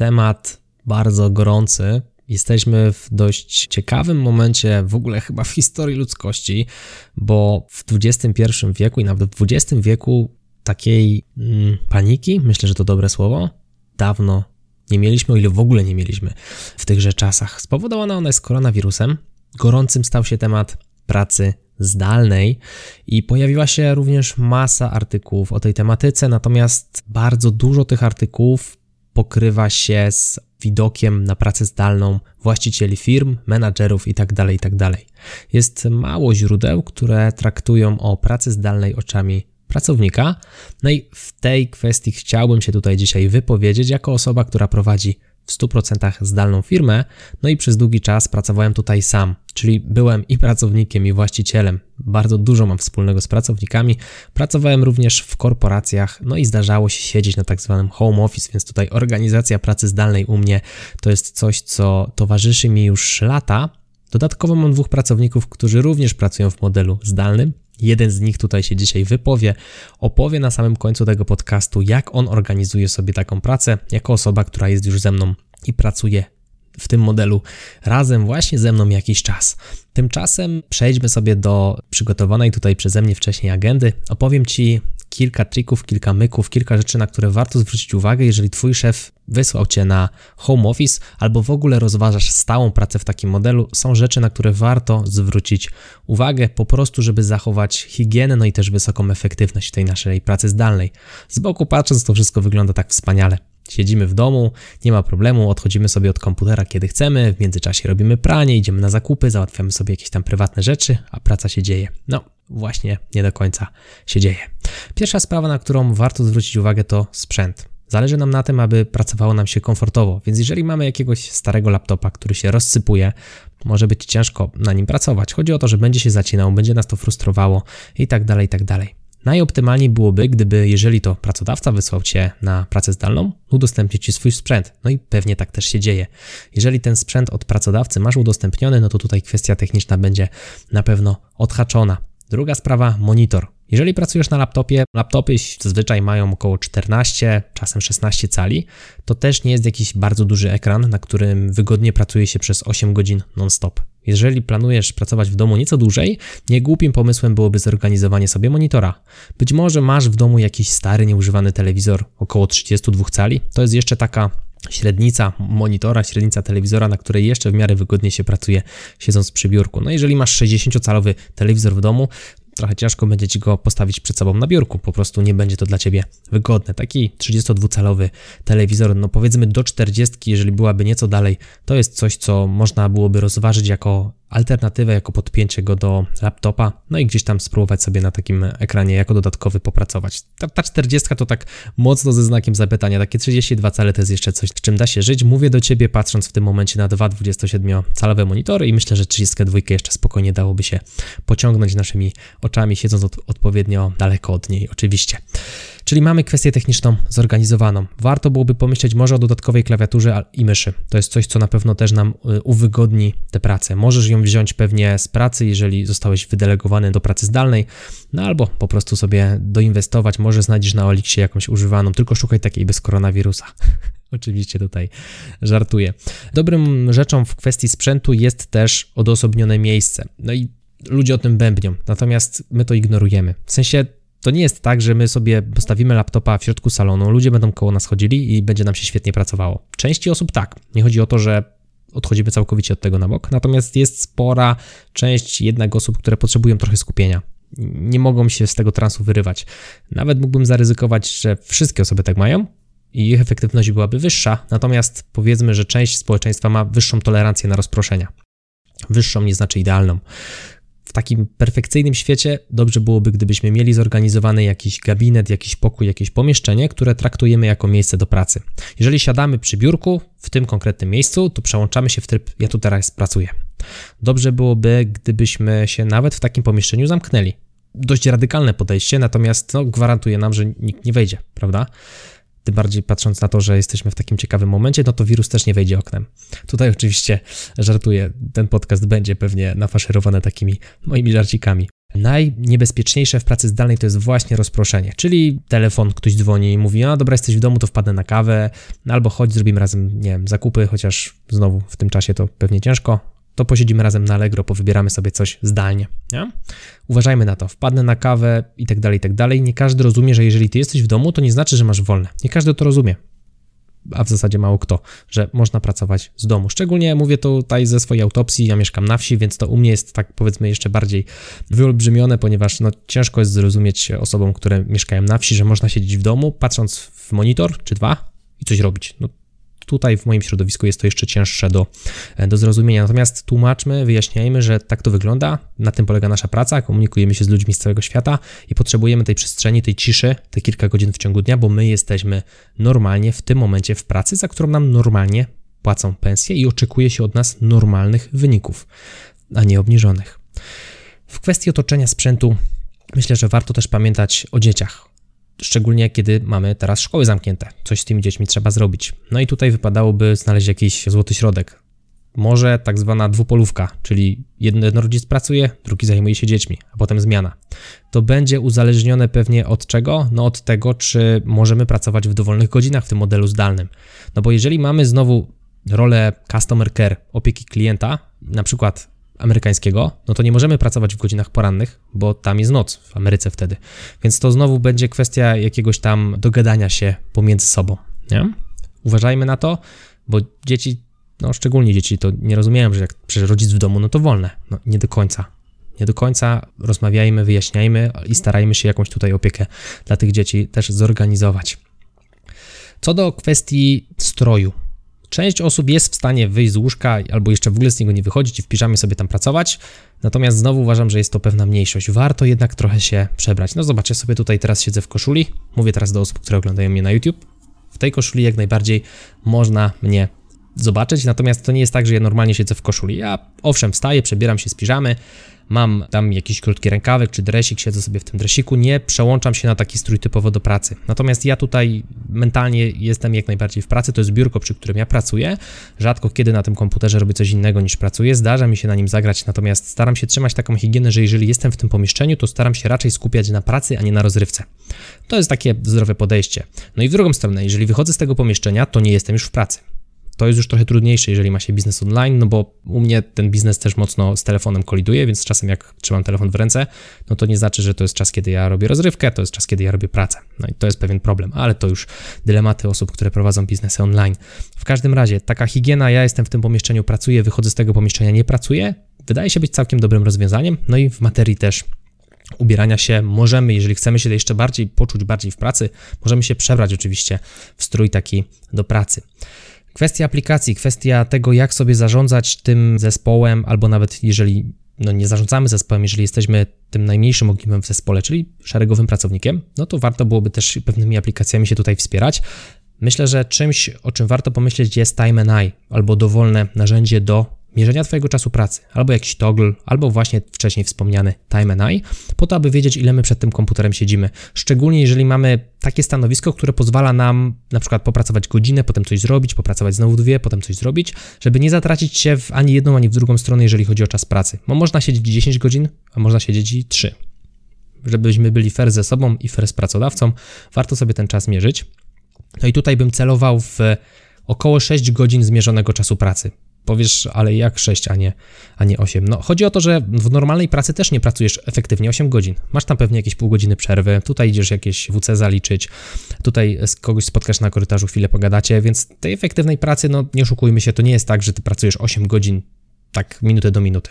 Temat bardzo gorący. Jesteśmy w dość ciekawym momencie w ogóle chyba w historii ludzkości, bo w XXI wieku i nawet w XX wieku takiej mm, paniki, myślę, że to dobre słowo, dawno nie mieliśmy, o ile w ogóle nie mieliśmy w tychże czasach. Spowodowana ona jest koronawirusem, gorącym stał się temat pracy zdalnej i pojawiła się również masa artykułów o tej tematyce, natomiast bardzo dużo tych artykułów pokrywa się z widokiem na pracę zdalną właścicieli firm, menadżerów itd., tak itd. Tak Jest mało źródeł, które traktują o pracy zdalnej oczami pracownika. No i w tej kwestii chciałbym się tutaj dzisiaj wypowiedzieć jako osoba, która prowadzi w 100% zdalną firmę, no i przez długi czas pracowałem tutaj sam, czyli byłem i pracownikiem, i właścicielem. Bardzo dużo mam wspólnego z pracownikami. Pracowałem również w korporacjach, no i zdarzało się siedzieć na tak zwanym home office, więc tutaj organizacja pracy zdalnej u mnie to jest coś, co towarzyszy mi już lata. Dodatkowo mam dwóch pracowników, którzy również pracują w modelu zdalnym. Jeden z nich tutaj się dzisiaj wypowie, opowie na samym końcu tego podcastu, jak on organizuje sobie taką pracę, jako osoba, która jest już ze mną i pracuje w tym modelu razem właśnie ze mną jakiś czas. Tymczasem przejdźmy sobie do przygotowanej tutaj przeze mnie wcześniej agendy. Opowiem Ci kilka trików, kilka myków, kilka rzeczy, na które warto zwrócić uwagę, jeżeli Twój szef wysłał Cię na home office albo w ogóle rozważasz stałą pracę w takim modelu. Są rzeczy, na które warto zwrócić uwagę, po prostu, żeby zachować higienę, no i też wysoką efektywność tej naszej pracy zdalnej. Z boku patrząc, to wszystko wygląda tak wspaniale. Siedzimy w domu, nie ma problemu, odchodzimy sobie od komputera kiedy chcemy, w międzyczasie robimy pranie, idziemy na zakupy, załatwiamy sobie jakieś tam prywatne rzeczy, a praca się dzieje. No, właśnie nie do końca się dzieje. Pierwsza sprawa, na którą warto zwrócić uwagę, to sprzęt. Zależy nam na tym, aby pracowało nam się komfortowo, więc jeżeli mamy jakiegoś starego laptopa, który się rozsypuje, może być ciężko na nim pracować. Chodzi o to, że będzie się zacinał, będzie nas to frustrowało i tak dalej, i tak dalej. Najoptymalniej byłoby, gdyby, jeżeli to pracodawca wysłał Cię na pracę zdalną, udostępnić Ci swój sprzęt. No i pewnie tak też się dzieje. Jeżeli ten sprzęt od pracodawcy masz udostępniony, no to tutaj kwestia techniczna będzie na pewno odhaczona. Druga sprawa, monitor. Jeżeli pracujesz na laptopie, laptopy zazwyczaj mają około 14, czasem 16 cali, to też nie jest jakiś bardzo duży ekran, na którym wygodnie pracuje się przez 8 godzin non-stop. Jeżeli planujesz pracować w domu nieco dłużej, niegłupim pomysłem byłoby zorganizowanie sobie monitora. Być może masz w domu jakiś stary, nieużywany telewizor około 32 cali. To jest jeszcze taka średnica monitora, średnica telewizora, na której jeszcze w miarę wygodnie się pracuje siedząc przy biurku. No jeżeli masz 60-calowy telewizor w domu, trochę ciężko będzie ci go postawić przed sobą na biurku, po prostu nie będzie to dla ciebie wygodne. Taki 32-calowy telewizor, no powiedzmy do 40, jeżeli byłaby nieco dalej, to jest coś, co można byłoby rozważyć jako alternatywę jako podpięcie go do laptopa, no i gdzieś tam spróbować sobie na takim ekranie jako dodatkowy popracować. Ta, ta 40 to tak mocno ze znakiem zapytania, takie 32 cale to jest jeszcze coś, czym da się żyć. Mówię do Ciebie patrząc w tym momencie na dwa 27-calowe monitory i myślę, że 32 jeszcze spokojnie dałoby się pociągnąć naszymi oczami, siedząc od, odpowiednio daleko od niej oczywiście. Czyli mamy kwestię techniczną zorganizowaną. Warto byłoby pomyśleć może o dodatkowej klawiaturze i myszy. To jest coś, co na pewno też nam y, uwygodni tę pracę. Możesz ją wziąć pewnie z pracy, jeżeli zostałeś wydelegowany do pracy zdalnej, no albo po prostu sobie doinwestować. Może znajdziesz na Olixie jakąś używaną, tylko szukaj takiej bez koronawirusa. Oczywiście tutaj żartuję. Dobrym rzeczą w kwestii sprzętu jest też odosobnione miejsce. No i ludzie o tym bębnią, natomiast my to ignorujemy. W sensie to nie jest tak, że my sobie postawimy laptopa w środku salonu, ludzie będą koło nas chodzili i będzie nam się świetnie pracowało. Części osób tak. Nie chodzi o to, że odchodzimy całkowicie od tego na bok, natomiast jest spora część jednak osób, które potrzebują trochę skupienia. Nie mogą się z tego transu wyrywać. Nawet mógłbym zaryzykować, że wszystkie osoby tak mają i ich efektywność byłaby wyższa, natomiast powiedzmy, że część społeczeństwa ma wyższą tolerancję na rozproszenia. Wyższą nie znaczy idealną w takim perfekcyjnym świecie dobrze byłoby, gdybyśmy mieli zorganizowany jakiś gabinet, jakiś pokój, jakieś pomieszczenie, które traktujemy jako miejsce do pracy. Jeżeli siadamy przy biurku w tym konkretnym miejscu, to przełączamy się w tryb ja tu teraz pracuję. Dobrze byłoby, gdybyśmy się nawet w takim pomieszczeniu zamknęli. Dość radykalne podejście, natomiast no, gwarantuje nam, że nikt nie wejdzie, prawda? Tym bardziej patrząc na to, że jesteśmy w takim ciekawym momencie, no to wirus też nie wejdzie oknem. Tutaj oczywiście żartuję, ten podcast będzie pewnie nafaszerowany takimi moimi żarcikami. Najniebezpieczniejsze w pracy zdalnej to jest właśnie rozproszenie, czyli telefon, ktoś dzwoni i mówi, a dobra, jesteś w domu, to wpadnę na kawę, albo chodź, zrobimy razem, nie wiem, zakupy, chociaż znowu w tym czasie to pewnie ciężko, to posiedzimy razem na Allegro, powybieramy sobie coś zdalnie. Nie? Uważajmy na to, wpadnę na kawę i tak dalej, i tak dalej. Nie każdy rozumie, że jeżeli ty jesteś w domu, to nie znaczy, że masz wolne. Nie każdy to rozumie. A w zasadzie mało kto, że można pracować z domu. Szczególnie mówię tutaj ze swojej autopsji, ja mieszkam na wsi, więc to u mnie jest tak powiedzmy jeszcze bardziej wyolbrzymione, ponieważ no, ciężko jest zrozumieć osobom, które mieszkają na wsi, że można siedzieć w domu, patrząc w monitor czy dwa i coś robić. No, Tutaj w moim środowisku jest to jeszcze cięższe do, e, do zrozumienia. Natomiast tłumaczmy, wyjaśniajmy, że tak to wygląda, na tym polega nasza praca, komunikujemy się z ludźmi z całego świata i potrzebujemy tej przestrzeni, tej ciszy, te kilka godzin w ciągu dnia, bo my jesteśmy normalnie w tym momencie w pracy, za którą nam normalnie płacą pensję i oczekuje się od nas normalnych wyników, a nie obniżonych. W kwestii otoczenia sprzętu myślę, że warto też pamiętać o dzieciach szczególnie kiedy mamy teraz szkoły zamknięte. Coś z tymi dziećmi trzeba zrobić. No i tutaj wypadałoby znaleźć jakiś złoty środek. Może tak zwana dwupolówka, czyli jeden rodzic pracuje, drugi zajmuje się dziećmi, a potem zmiana. To będzie uzależnione pewnie od czego? No od tego, czy możemy pracować w dowolnych godzinach w tym modelu zdalnym. No bo jeżeli mamy znowu rolę customer care, opieki klienta, na przykład amerykańskiego, no to nie możemy pracować w godzinach porannych, bo tam jest noc w Ameryce wtedy. Więc to znowu będzie kwestia jakiegoś tam dogadania się pomiędzy sobą. Nie? Uważajmy na to, bo dzieci, no szczególnie dzieci, to nie rozumieją, że jak przecież rodzic w domu, no to wolne. No nie do końca. Nie do końca rozmawiajmy, wyjaśniajmy i starajmy się jakąś tutaj opiekę dla tych dzieci też zorganizować. Co do kwestii stroju, Część osób jest w stanie wyjść z łóżka albo jeszcze w ogóle z niego nie wychodzić i w piżamie sobie tam pracować, natomiast znowu uważam, że jest to pewna mniejszość. Warto jednak trochę się przebrać. No zobaczcie sobie tutaj teraz siedzę w koszuli, mówię teraz do osób, które oglądają mnie na YouTube. W tej koszuli jak najbardziej można mnie zobaczyć, natomiast to nie jest tak, że ja normalnie siedzę w koszuli. Ja owszem wstaję, przebieram się z piżamy, mam tam jakiś krótki rękawek czy dresik, siedzę sobie w tym dresiku, nie przełączam się na taki strój typowo do pracy. Natomiast ja tutaj mentalnie jestem jak najbardziej w pracy, to jest biurko, przy którym ja pracuję. Rzadko kiedy na tym komputerze robię coś innego niż pracuję, zdarza mi się na nim zagrać, natomiast staram się trzymać taką higienę, że jeżeli jestem w tym pomieszczeniu, to staram się raczej skupiać na pracy, a nie na rozrywce. To jest takie zdrowe podejście. No i w drugą stronę, jeżeli wychodzę z tego pomieszczenia, to nie jestem już w pracy. To jest już trochę trudniejsze, jeżeli ma się biznes online, no bo u mnie ten biznes też mocno z telefonem koliduje, więc czasem jak trzymam telefon w ręce, no to nie znaczy, że to jest czas, kiedy ja robię rozrywkę, to jest czas, kiedy ja robię pracę. No i to jest pewien problem, ale to już dylematy osób, które prowadzą biznesy online. W każdym razie, taka higiena, ja jestem w tym pomieszczeniu, pracuję, wychodzę z tego pomieszczenia, nie pracuję, wydaje się być całkiem dobrym rozwiązaniem. No i w materii też ubierania się możemy, jeżeli chcemy się jeszcze bardziej poczuć bardziej w pracy, możemy się przebrać oczywiście w strój taki do pracy. Kwestia aplikacji, kwestia tego, jak sobie zarządzać tym zespołem, albo nawet jeżeli no, nie zarządzamy zespołem, jeżeli jesteśmy tym najmniejszym ogniwem w zespole, czyli szeregowym pracownikiem, no to warto byłoby też pewnymi aplikacjami się tutaj wspierać. Myślę, że czymś, o czym warto pomyśleć, jest Time and Eye, albo dowolne narzędzie do mierzenia Twojego czasu pracy, albo jakiś toggle, albo właśnie wcześniej wspomniany Time and Eye, po to, aby wiedzieć, ile my przed tym komputerem siedzimy. Szczególnie jeżeli mamy takie stanowisko, które pozwala nam na przykład popracować godzinę, potem coś zrobić, popracować znowu dwie, potem coś zrobić, żeby nie zatracić się w ani jedną, ani w drugą stronę, jeżeli chodzi o czas pracy. Bo można siedzieć 10 godzin, a można siedzieć i 3. Żebyśmy byli fair ze sobą i fair z pracodawcą, warto sobie ten czas mierzyć. No i tutaj bym celował w około 6 godzin zmierzonego czasu pracy. Powiesz, ale jak 6, a nie, a nie 8? No, chodzi o to, że w normalnej pracy też nie pracujesz efektywnie 8 godzin. Masz tam pewnie jakieś pół godziny przerwy, tutaj idziesz jakieś WC zaliczyć, tutaj z kogoś spotkasz na korytarzu, chwilę pogadacie, więc tej efektywnej pracy, no nie oszukujmy się, to nie jest tak, że ty pracujesz 8 godzin tak minutę do minuty.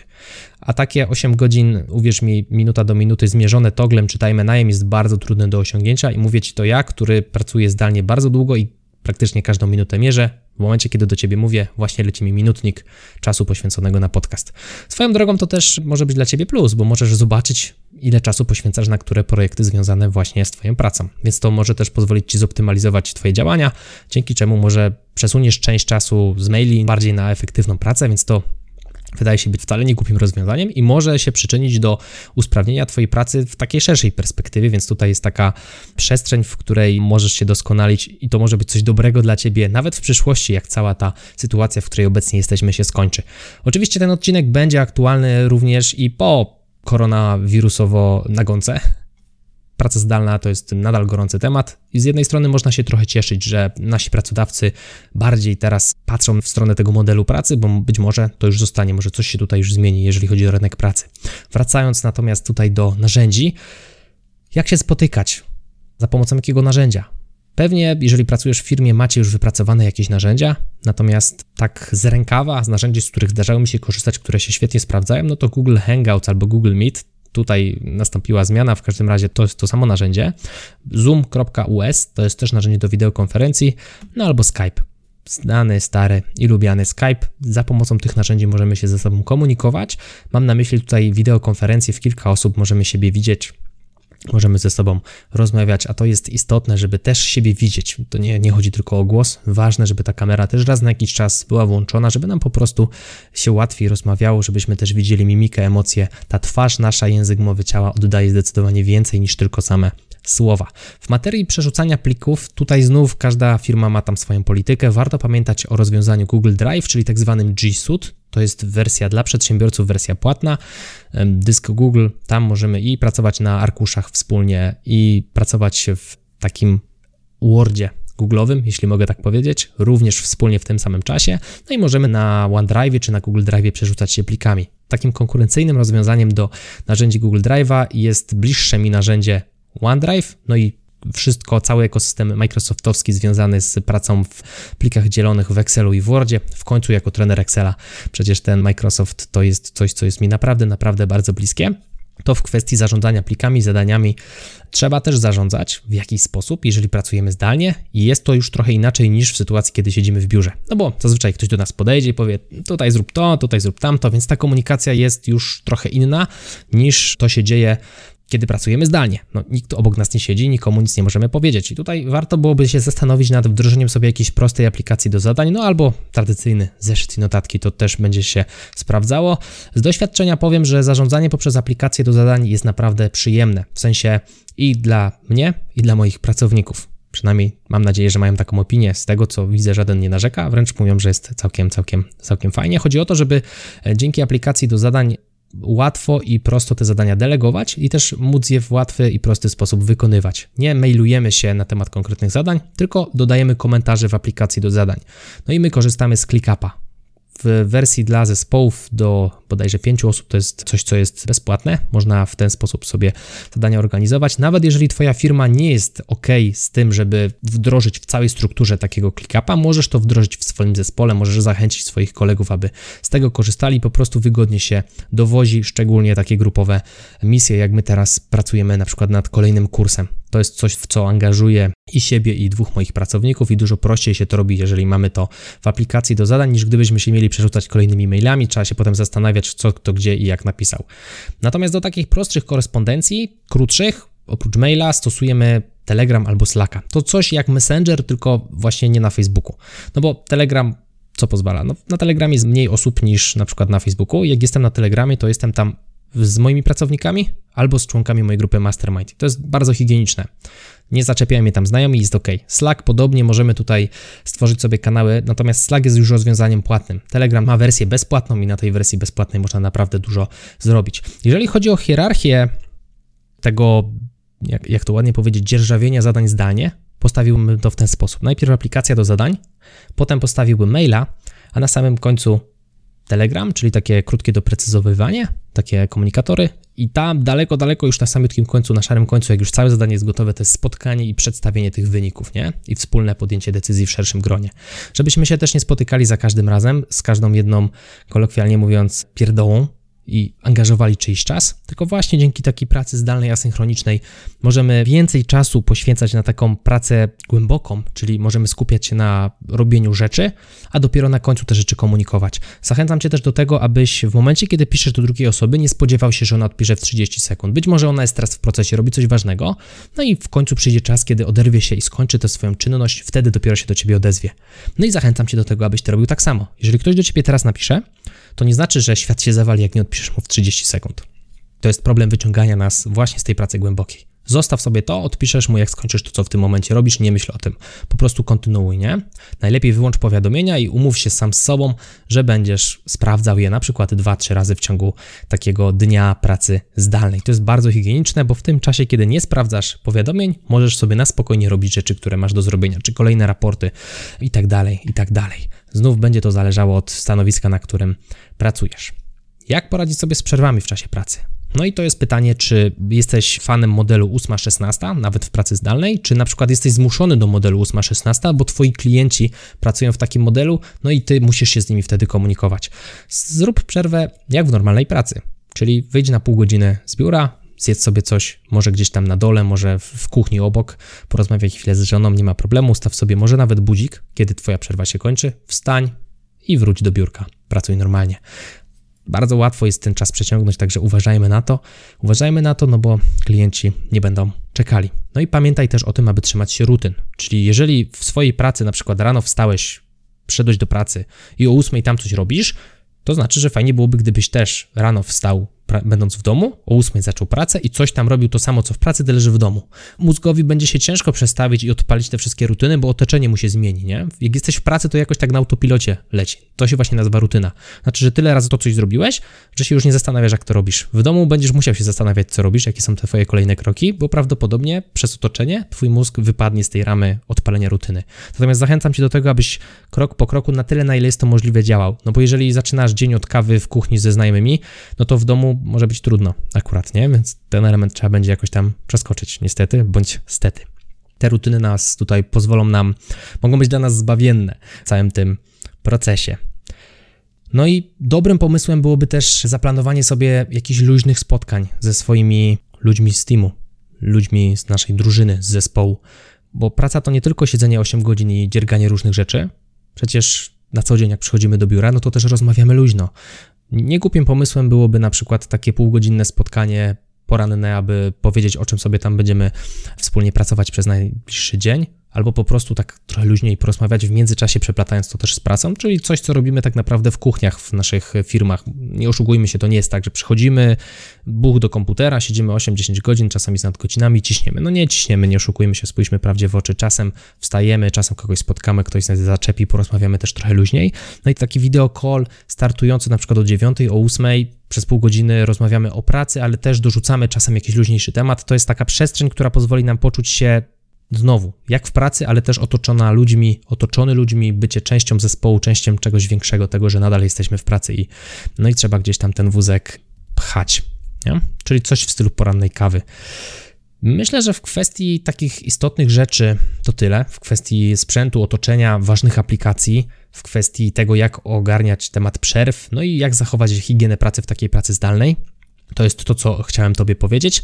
A takie 8 godzin, uwierz mi, minuta do minuty zmierzone toglem czy time jest bardzo trudne do osiągnięcia i mówię Ci to ja, który pracuje zdalnie bardzo długo i praktycznie każdą minutę mierzę. W momencie, kiedy do ciebie mówię, właśnie leci mi minutnik czasu poświęconego na podcast. Swoją drogą to też może być dla ciebie plus, bo możesz zobaczyć, ile czasu poświęcasz na które projekty związane właśnie z twoją pracą. Więc to może też pozwolić ci zoptymalizować twoje działania, dzięki czemu może przesuniesz część czasu z maili bardziej na efektywną pracę, więc to wydaje się być wcale nie głupim rozwiązaniem i może się przyczynić do usprawnienia Twojej pracy w takiej szerszej perspektywie, więc tutaj jest taka przestrzeń, w której możesz się doskonalić i to może być coś dobrego dla Ciebie, nawet w przyszłości, jak cała ta sytuacja, w której obecnie jesteśmy, się skończy. Oczywiście ten odcinek będzie aktualny również i po koronawirusowo nagonce, praca zdalna to jest nadal gorący temat i z jednej strony można się trochę cieszyć, że nasi pracodawcy bardziej teraz patrzą w stronę tego modelu pracy, bo być może to już zostanie, może coś się tutaj już zmieni, jeżeli chodzi o rynek pracy. Wracając natomiast tutaj do narzędzi, jak się spotykać? Za pomocą jakiego narzędzia? Pewnie, jeżeli pracujesz w firmie, macie już wypracowane jakieś narzędzia, natomiast tak z rękawa, z narzędzi, z których zdarzało mi się korzystać, które się świetnie sprawdzają, no to Google Hangouts albo Google Meet Tutaj nastąpiła zmiana, w każdym razie to jest to samo narzędzie. Zoom.us to jest też narzędzie do wideokonferencji, no albo Skype. Znany, stary i lubiany Skype. Za pomocą tych narzędzi możemy się ze sobą komunikować. Mam na myśli tutaj wideokonferencje, w kilka osób możemy siebie widzieć możemy ze sobą rozmawiać, a to jest istotne, żeby też siebie widzieć. To nie, nie chodzi tylko o głos, ważne, żeby ta kamera też raz na jakiś czas była włączona, żeby nam po prostu się łatwiej rozmawiało, żebyśmy też widzieli mimikę, emocje. Ta twarz nasza, język mowy ciała oddaje zdecydowanie więcej niż tylko same słowa. W materii przerzucania plików, tutaj znów każda firma ma tam swoją politykę. Warto pamiętać o rozwiązaniu Google Drive, czyli tak zwanym G Suite. To jest wersja dla przedsiębiorców, wersja płatna. Dysk Google, tam możemy i pracować na arkuszach wspólnie, i pracować w takim Wordzie Google'owym, jeśli mogę tak powiedzieć, również wspólnie w tym samym czasie. No i możemy na OneDrive czy na Google Drive przerzucać się plikami. Takim konkurencyjnym rozwiązaniem do narzędzi Google Drive'a jest bliższe mi narzędzie OneDrive, no i wszystko, cały ekosystem Microsoftowski związany z pracą w plikach dzielonych w Excelu i w Wordzie. W końcu jako trener Excela przecież ten Microsoft to jest coś, co jest mi naprawdę, naprawdę bardzo bliskie. To w kwestii zarządzania plikami, zadaniami trzeba też zarządzać w jakiś sposób, jeżeli pracujemy zdalnie i jest to już trochę inaczej niż w sytuacji, kiedy siedzimy w biurze. No bo zazwyczaj ktoś do nas podejdzie i powie: tutaj zrób to, tutaj zrób tamto, więc ta komunikacja jest już trochę inna niż to się dzieje kiedy pracujemy zdalnie. No, nikt obok nas nie siedzi, nikomu nic nie możemy powiedzieć. I tutaj warto byłoby się zastanowić nad wdrożeniem sobie jakiejś prostej aplikacji do zadań, no albo tradycyjny zeszyt i notatki, to też będzie się sprawdzało. Z doświadczenia powiem, że zarządzanie poprzez aplikację do zadań jest naprawdę przyjemne, w sensie i dla mnie, i dla moich pracowników. Przynajmniej mam nadzieję, że mają taką opinię. Z tego co widzę, żaden nie narzeka, wręcz mówią, że jest całkiem, całkiem, całkiem fajnie. Chodzi o to, żeby e, dzięki aplikacji do zadań łatwo i prosto te zadania delegować i też móc je w łatwy i prosty sposób wykonywać. Nie mailujemy się na temat konkretnych zadań, tylko dodajemy komentarze w aplikacji do zadań. No i my korzystamy z ClickUpa. W wersji dla zespołów do bodajże 5 osób to jest coś, co jest bezpłatne. Można w ten sposób sobie zadania organizować. Nawet jeżeli Twoja firma nie jest ok z tym, żeby wdrożyć w całej strukturze takiego ClickUpa, możesz to wdrożyć w swoim zespole, możesz zachęcić swoich kolegów, aby z tego korzystali. Po prostu wygodnie się dowozi, szczególnie takie grupowe misje, jak my teraz pracujemy na przykład nad kolejnym kursem. To jest coś, w co angażuję i siebie, i dwóch moich pracowników, i dużo prościej się to robi, jeżeli mamy to w aplikacji do zadań, niż gdybyśmy się mieli przerzucać kolejnymi mailami. Trzeba się potem zastanawiać, co kto gdzie i jak napisał. Natomiast do takich prostszych korespondencji, krótszych, oprócz maila, stosujemy Telegram albo Slacka. To coś jak Messenger, tylko właśnie nie na Facebooku. No bo Telegram co pozwala? No, na Telegramie jest mniej osób niż na przykład na Facebooku. Jak jestem na Telegramie, to jestem tam z moimi pracownikami albo z członkami mojej grupy Mastermind. To jest bardzo higieniczne. Nie zaczepiają mnie tam znajomi, jest ok. Slack podobnie możemy tutaj stworzyć sobie kanały, natomiast Slack jest już rozwiązaniem płatnym. Telegram ma wersję bezpłatną i na tej wersji bezpłatnej można naprawdę dużo zrobić. Jeżeli chodzi o hierarchię tego, jak, jak to ładnie powiedzieć, dzierżawienia zadań zdalnie, postawiłbym to w ten sposób. Najpierw aplikacja do zadań, potem postawiłbym maila, a na samym końcu Telegram, czyli takie krótkie doprecyzowywanie, takie komunikatory i tam daleko, daleko już na samym końcu, na szarym końcu, jak już całe zadanie jest gotowe, to jest spotkanie i przedstawienie tych wyników, nie? I wspólne podjęcie decyzji w szerszym gronie. Żebyśmy się też nie spotykali za każdym razem, z każdą jedną, kolokwialnie mówiąc, pierdołą, i angażowali czyjś czas, tylko właśnie dzięki takiej pracy zdalnej, asynchronicznej możemy więcej czasu poświęcać na taką pracę głęboką, czyli możemy skupiać się na robieniu rzeczy, a dopiero na końcu te rzeczy komunikować. Zachęcam Cię też do tego, abyś w momencie, kiedy piszesz do drugiej osoby, nie spodziewał się, że ona odpisze w 30 sekund. Być może ona jest teraz w procesie, robi coś ważnego, no i w końcu przyjdzie czas, kiedy oderwie się i skończy tę swoją czynność, wtedy dopiero się do Ciebie odezwie. No i zachęcam Cię do tego, abyś Ty robił tak samo. Jeżeli ktoś do Ciebie teraz napisze, to nie znaczy, że świat się zawali, jak nie odpiszesz mu w 30 sekund. To jest problem wyciągania nas właśnie z tej pracy głębokiej. Zostaw sobie to, odpiszesz mu, jak skończysz to, co w tym momencie robisz, nie myśl o tym. Po prostu kontynuuj, nie? Najlepiej wyłącz powiadomienia i umów się sam z sobą, że będziesz sprawdzał je na przykład 2-3 razy w ciągu takiego dnia pracy zdalnej. To jest bardzo higieniczne, bo w tym czasie, kiedy nie sprawdzasz powiadomień, możesz sobie na spokojnie robić rzeczy, które masz do zrobienia, czy kolejne raporty i tak dalej, i tak dalej. Znów będzie to zależało od stanowiska, na którym pracujesz. Jak poradzić sobie z przerwami w czasie pracy? No i to jest pytanie, czy jesteś fanem modelu 8-16, nawet w pracy zdalnej, czy na przykład jesteś zmuszony do modelu 8-16, bo twoi klienci pracują w takim modelu, no i ty musisz się z nimi wtedy komunikować. Zrób przerwę jak w normalnej pracy, czyli wyjdź na pół godziny z biura, zjedz sobie coś, może gdzieś tam na dole, może w kuchni obok, porozmawiaj chwilę z żoną, nie ma problemu, ustaw sobie może nawet budzik, kiedy twoja przerwa się kończy, wstań i wróć do biurka, pracuj normalnie. Bardzo łatwo jest ten czas przeciągnąć, także uważajmy na to. Uważajmy na to, no bo klienci nie będą czekali. No i pamiętaj też o tym, aby trzymać się rutyn. Czyli jeżeli w swojej pracy na przykład rano wstałeś, przyszedłeś do pracy i o 8 tam coś robisz, to znaczy, że fajnie byłoby, gdybyś też rano wstał, będąc w domu, o 8 zaczął pracę i coś tam robił to samo, co w pracy, tyle że w domu. Mózgowi będzie się ciężko przestawić i odpalić te wszystkie rutyny, bo otoczenie mu się zmieni, nie? Jak jesteś w pracy, to jakoś tak na autopilocie leci. To się właśnie nazywa rutyna. Znaczy, że tyle razy to coś zrobiłeś, że się już nie zastanawiasz, jak to robisz. W domu będziesz musiał się zastanawiać, co robisz, jakie są te twoje kolejne kroki, bo prawdopodobnie przez otoczenie twój mózg wypadnie z tej ramy odpalenia rutyny. Natomiast zachęcam cię do tego, abyś krok po kroku na tyle, na ile jest to możliwe działał. No bo jeżeli zaczynasz dzień od kawy w kuchni ze znajomymi, no to w domu może być trudno akurat, nie? Więc ten element trzeba będzie jakoś tam przeskoczyć, niestety, bądź stety. Te rutyny nas tutaj pozwolą nam, mogą być dla nas zbawienne w całym tym procesie. No i dobrym pomysłem byłoby też zaplanowanie sobie jakichś luźnych spotkań ze swoimi ludźmi z teamu, ludźmi z naszej drużyny, z zespołu, bo praca to nie tylko siedzenie 8 godzin i dzierganie różnych rzeczy. Przecież na co dzień, jak przychodzimy do biura, no to też rozmawiamy luźno. Niegłupim pomysłem byłoby na przykład takie półgodzinne spotkanie poranne, aby powiedzieć, o czym sobie tam będziemy wspólnie pracować przez najbliższy dzień, albo po prostu tak trochę luźniej porozmawiać w międzyczasie, przeplatając to też z pracą, czyli coś, co robimy tak naprawdę w kuchniach w naszych firmach. Nie oszukujmy się, to nie jest tak, że przychodzimy, buch do komputera, siedzimy 8-10 godzin, czasami z nadgodzinami, ciśniemy. No nie ciśniemy, nie oszukujmy się, spójrzmy prawdzie w oczy. Czasem wstajemy, czasem kogoś spotkamy, ktoś nas zaczepi, porozmawiamy też trochę luźniej. No i taki video call startujący na przykład o 9, o 8, przez pół godziny rozmawiamy o pracy, ale też dorzucamy czasem jakiś luźniejszy temat. To jest taka przestrzeń, która pozwoli nam poczuć się znowu, jak w pracy, ale też otoczona ludźmi, otoczony ludźmi, bycie częścią zespołu, częścią czegoś większego, tego, że nadal jesteśmy w pracy i no i trzeba gdzieś tam ten wózek pchać, nie? czyli coś w stylu porannej kawy. Myślę, że w kwestii takich istotnych rzeczy to tyle. W kwestii sprzętu, otoczenia, ważnych aplikacji, w kwestii tego, jak ogarniać temat przerw, no i jak zachować higienę pracy w takiej pracy zdalnej. To jest to, co chciałem Tobie powiedzieć.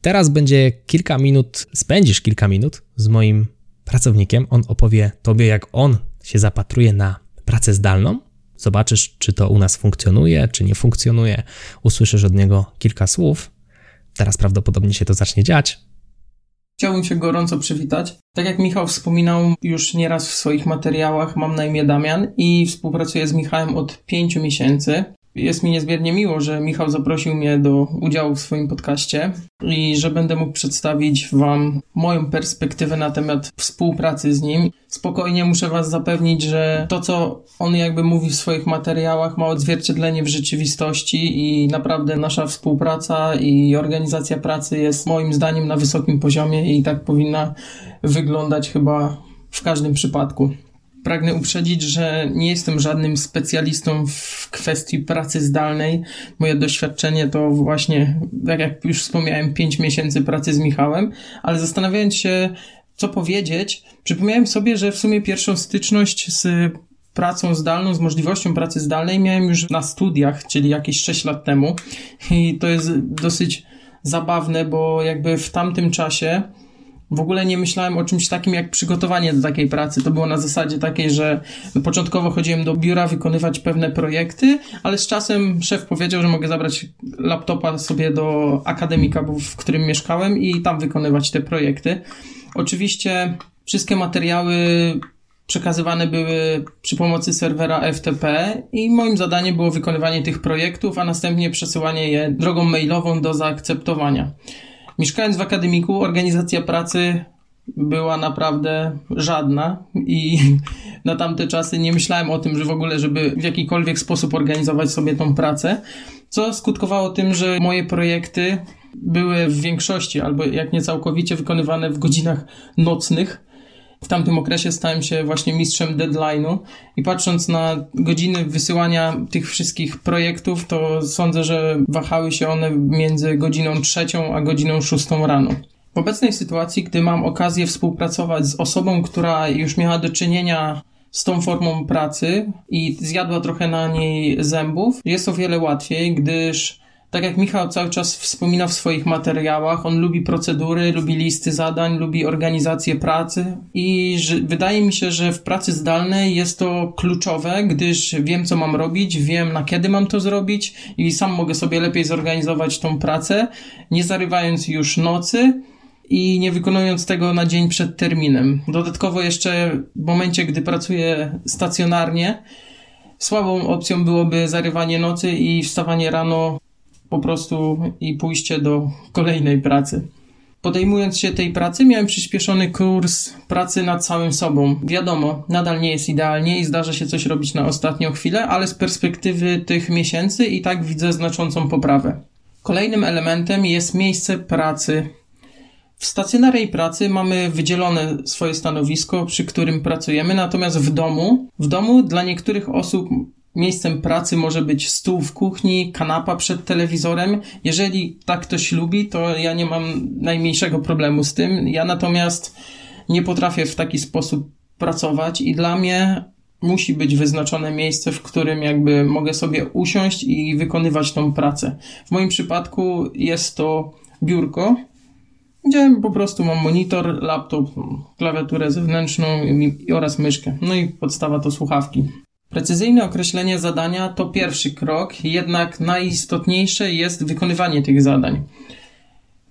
Teraz będzie kilka minut, spędzisz kilka minut z moim pracownikiem. On opowie tobie, jak on się zapatruje na pracę zdalną. Zobaczysz, czy to u nas funkcjonuje, czy nie funkcjonuje. Usłyszysz od niego kilka słów. Teraz prawdopodobnie się to zacznie dziać. Chciałbym się gorąco przywitać. Tak jak Michał wspominał już nieraz w swoich materiałach, mam na imię Damian i współpracuję z Michałem od pięciu miesięcy. Jest mi niezmiernie miło, że Michał zaprosił mnie do udziału w swoim podcaście i że będę mógł przedstawić Wam moją perspektywę na temat współpracy z nim. Spokojnie muszę Was zapewnić, że to, co on jakby mówi w swoich materiałach, ma odzwierciedlenie w rzeczywistości i naprawdę nasza współpraca i organizacja pracy jest moim zdaniem na wysokim poziomie i tak powinna wyglądać chyba w każdym przypadku. Pragnę uprzedzić, że nie jestem żadnym specjalistą w kwestii pracy zdalnej. Moje doświadczenie to właśnie, tak jak już wspomniałem, 5 miesięcy pracy z Michałem, ale zastanawiając się, co powiedzieć, przypomniałem sobie, że w sumie pierwszą styczność z pracą zdalną, z możliwością pracy zdalnej miałem już na studiach, czyli jakieś 6 lat temu. I to jest dosyć zabawne, bo jakby w tamtym czasie w ogóle nie myślałem o czymś takim jak przygotowanie do takiej pracy. To było na zasadzie takiej, że początkowo chodziłem do biura wykonywać pewne projekty, ale z czasem szef powiedział, że mogę zabrać laptopa sobie do akademika, w którym mieszkałem i tam wykonywać te projekty. Oczywiście wszystkie materiały przekazywane były przy pomocy serwera FTP i moim zadaniem było wykonywanie tych projektów, a następnie przesyłanie je drogą mailową do zaakceptowania. Mieszkając w akademiku, organizacja pracy była naprawdę żadna i na tamte czasy nie myślałem o tym, że w ogóle, żeby w jakikolwiek sposób organizować sobie tą pracę, co skutkowało tym, że moje projekty były w większości, albo jak nie całkowicie wykonywane w godzinach nocnych, w tamtym okresie stałem się właśnie mistrzem deadline'u i patrząc na godziny wysyłania tych wszystkich projektów, to sądzę, że wahały się one między godziną trzecią a godziną szóstą rano. W obecnej sytuacji, gdy mam okazję współpracować z osobą, która już miała do czynienia z tą formą pracy i zjadła trochę na niej zębów, jest o wiele łatwiej, gdyż tak jak Michał cały czas wspomina w swoich materiałach, on lubi procedury, lubi listy zadań, lubi organizację pracy i wydaje mi się, że w pracy zdalnej jest to kluczowe, gdyż wiem, co mam robić, wiem, na kiedy mam to zrobić i sam mogę sobie lepiej zorganizować tą pracę, nie zarywając już nocy i nie wykonując tego na dzień przed terminem. Dodatkowo jeszcze w momencie, gdy pracuję stacjonarnie, słabą opcją byłoby zarywanie nocy i wstawanie rano po prostu i pójście do kolejnej pracy. Podejmując się tej pracy, miałem przyspieszony kurs pracy nad samym sobą. Wiadomo, nadal nie jest idealnie i zdarza się coś robić na ostatnią chwilę, ale z perspektywy tych miesięcy i tak widzę znaczącą poprawę. Kolejnym elementem jest miejsce pracy. W stacjonarnej pracy mamy wydzielone swoje stanowisko, przy którym pracujemy, natomiast w domu, w domu dla niektórych osób Miejscem pracy może być stół w kuchni, kanapa przed telewizorem. Jeżeli tak ktoś lubi, to ja nie mam najmniejszego problemu z tym. Ja natomiast nie potrafię w taki sposób pracować i dla mnie musi być wyznaczone miejsce, w którym jakby mogę sobie usiąść i wykonywać tą pracę. W moim przypadku jest to biurko, gdzie po prostu mam monitor, laptop, klawiaturę zewnętrzną oraz myszkę. No i podstawa to słuchawki. Precyzyjne określenie zadania to pierwszy krok, jednak najistotniejsze jest wykonywanie tych zadań.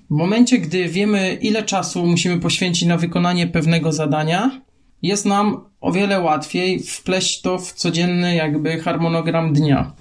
W momencie, gdy wiemy, ile czasu musimy poświęcić na wykonanie pewnego zadania, jest nam o wiele łatwiej wpleść to w codzienny jakby harmonogram dnia.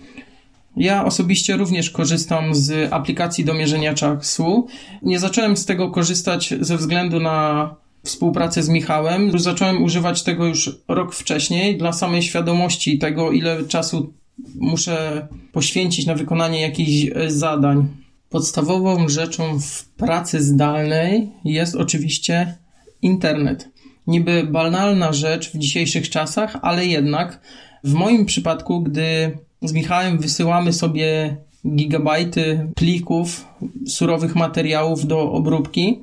Ja osobiście również korzystam z aplikacji do mierzenia czasu. Nie zacząłem z tego korzystać ze względu na współpracę z Michałem. Zacząłem używać tego już rok wcześniej dla samej świadomości tego, ile czasu muszę poświęcić na wykonanie jakichś e, zadań. Podstawową rzeczą w pracy zdalnej jest oczywiście internet. Niby banalna rzecz w dzisiejszych czasach, ale jednak w moim przypadku, gdy z Michałem wysyłamy sobie gigabajty plików, surowych materiałów do obróbki,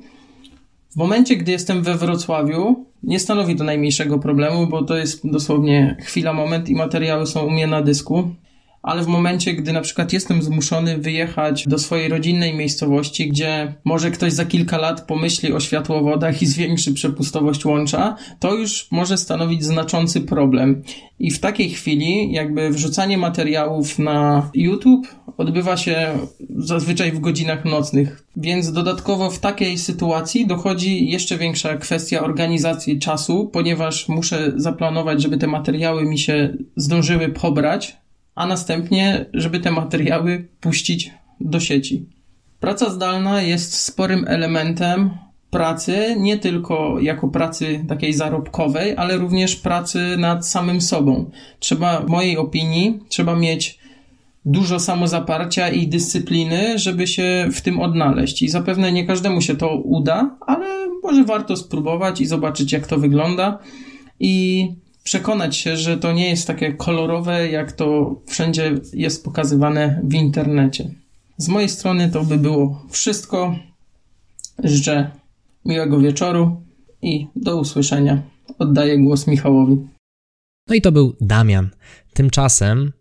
w momencie, gdy jestem we Wrocławiu, nie stanowi to najmniejszego problemu, bo to jest dosłownie chwila, moment i materiały są u mnie na dysku ale w momencie, gdy na przykład jestem zmuszony wyjechać do swojej rodzinnej miejscowości, gdzie może ktoś za kilka lat pomyśli o światłowodach i zwiększy przepustowość łącza, to już może stanowić znaczący problem. I w takiej chwili, jakby wrzucanie materiałów na YouTube odbywa się zazwyczaj w godzinach nocnych. Więc dodatkowo w takiej sytuacji dochodzi jeszcze większa kwestia organizacji czasu, ponieważ muszę zaplanować, żeby te materiały mi się zdążyły pobrać a następnie, żeby te materiały puścić do sieci. Praca zdalna jest sporym elementem pracy, nie tylko jako pracy takiej zarobkowej, ale również pracy nad samym sobą. Trzeba, w mojej opinii, trzeba mieć dużo samozaparcia i dyscypliny, żeby się w tym odnaleźć. I zapewne nie każdemu się to uda, ale może warto spróbować i zobaczyć, jak to wygląda. I przekonać się, że to nie jest takie kolorowe, jak to wszędzie jest pokazywane w internecie. Z mojej strony to by było wszystko. Życzę miłego wieczoru i do usłyszenia. Oddaję głos Michałowi. No i to był Damian. Tymczasem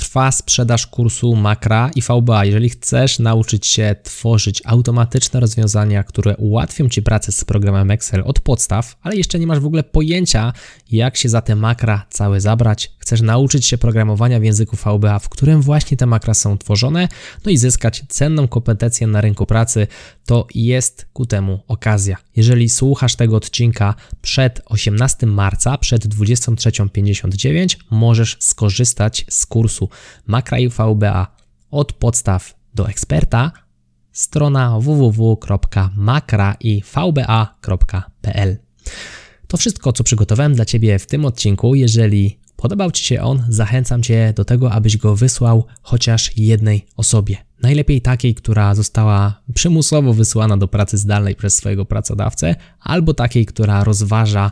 trwa sprzedaż kursu Makra i VBA. Jeżeli chcesz nauczyć się tworzyć automatyczne rozwiązania, które ułatwią Ci pracę z programem Excel od podstaw, ale jeszcze nie masz w ogóle pojęcia, jak się za te makra całe zabrać, chcesz nauczyć się programowania w języku VBA, w którym właśnie te makra są tworzone, no i zyskać cenną kompetencję na rynku pracy, to jest ku temu okazja. Jeżeli słuchasz tego odcinka przed 18 marca, przed 23.59, możesz skorzystać z kursu Makra i VBA od podstaw do eksperta. Strona www.makraivba.pl To wszystko, co przygotowałem dla Ciebie w tym odcinku. Jeżeli podobał Ci się on, zachęcam Cię do tego, abyś go wysłał chociaż jednej osobie. Najlepiej takiej, która została przymusowo wysłana do pracy zdalnej przez swojego pracodawcę, albo takiej, która rozważa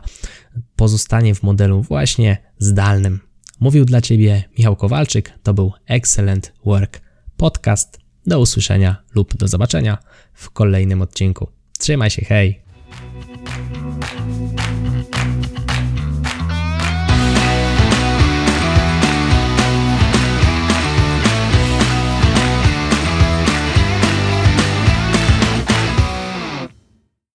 pozostanie w modelu właśnie zdalnym. Mówił dla Ciebie Michał Kowalczyk, to był Excellent Work Podcast. Do usłyszenia lub do zobaczenia w kolejnym odcinku. Trzymaj się, hej!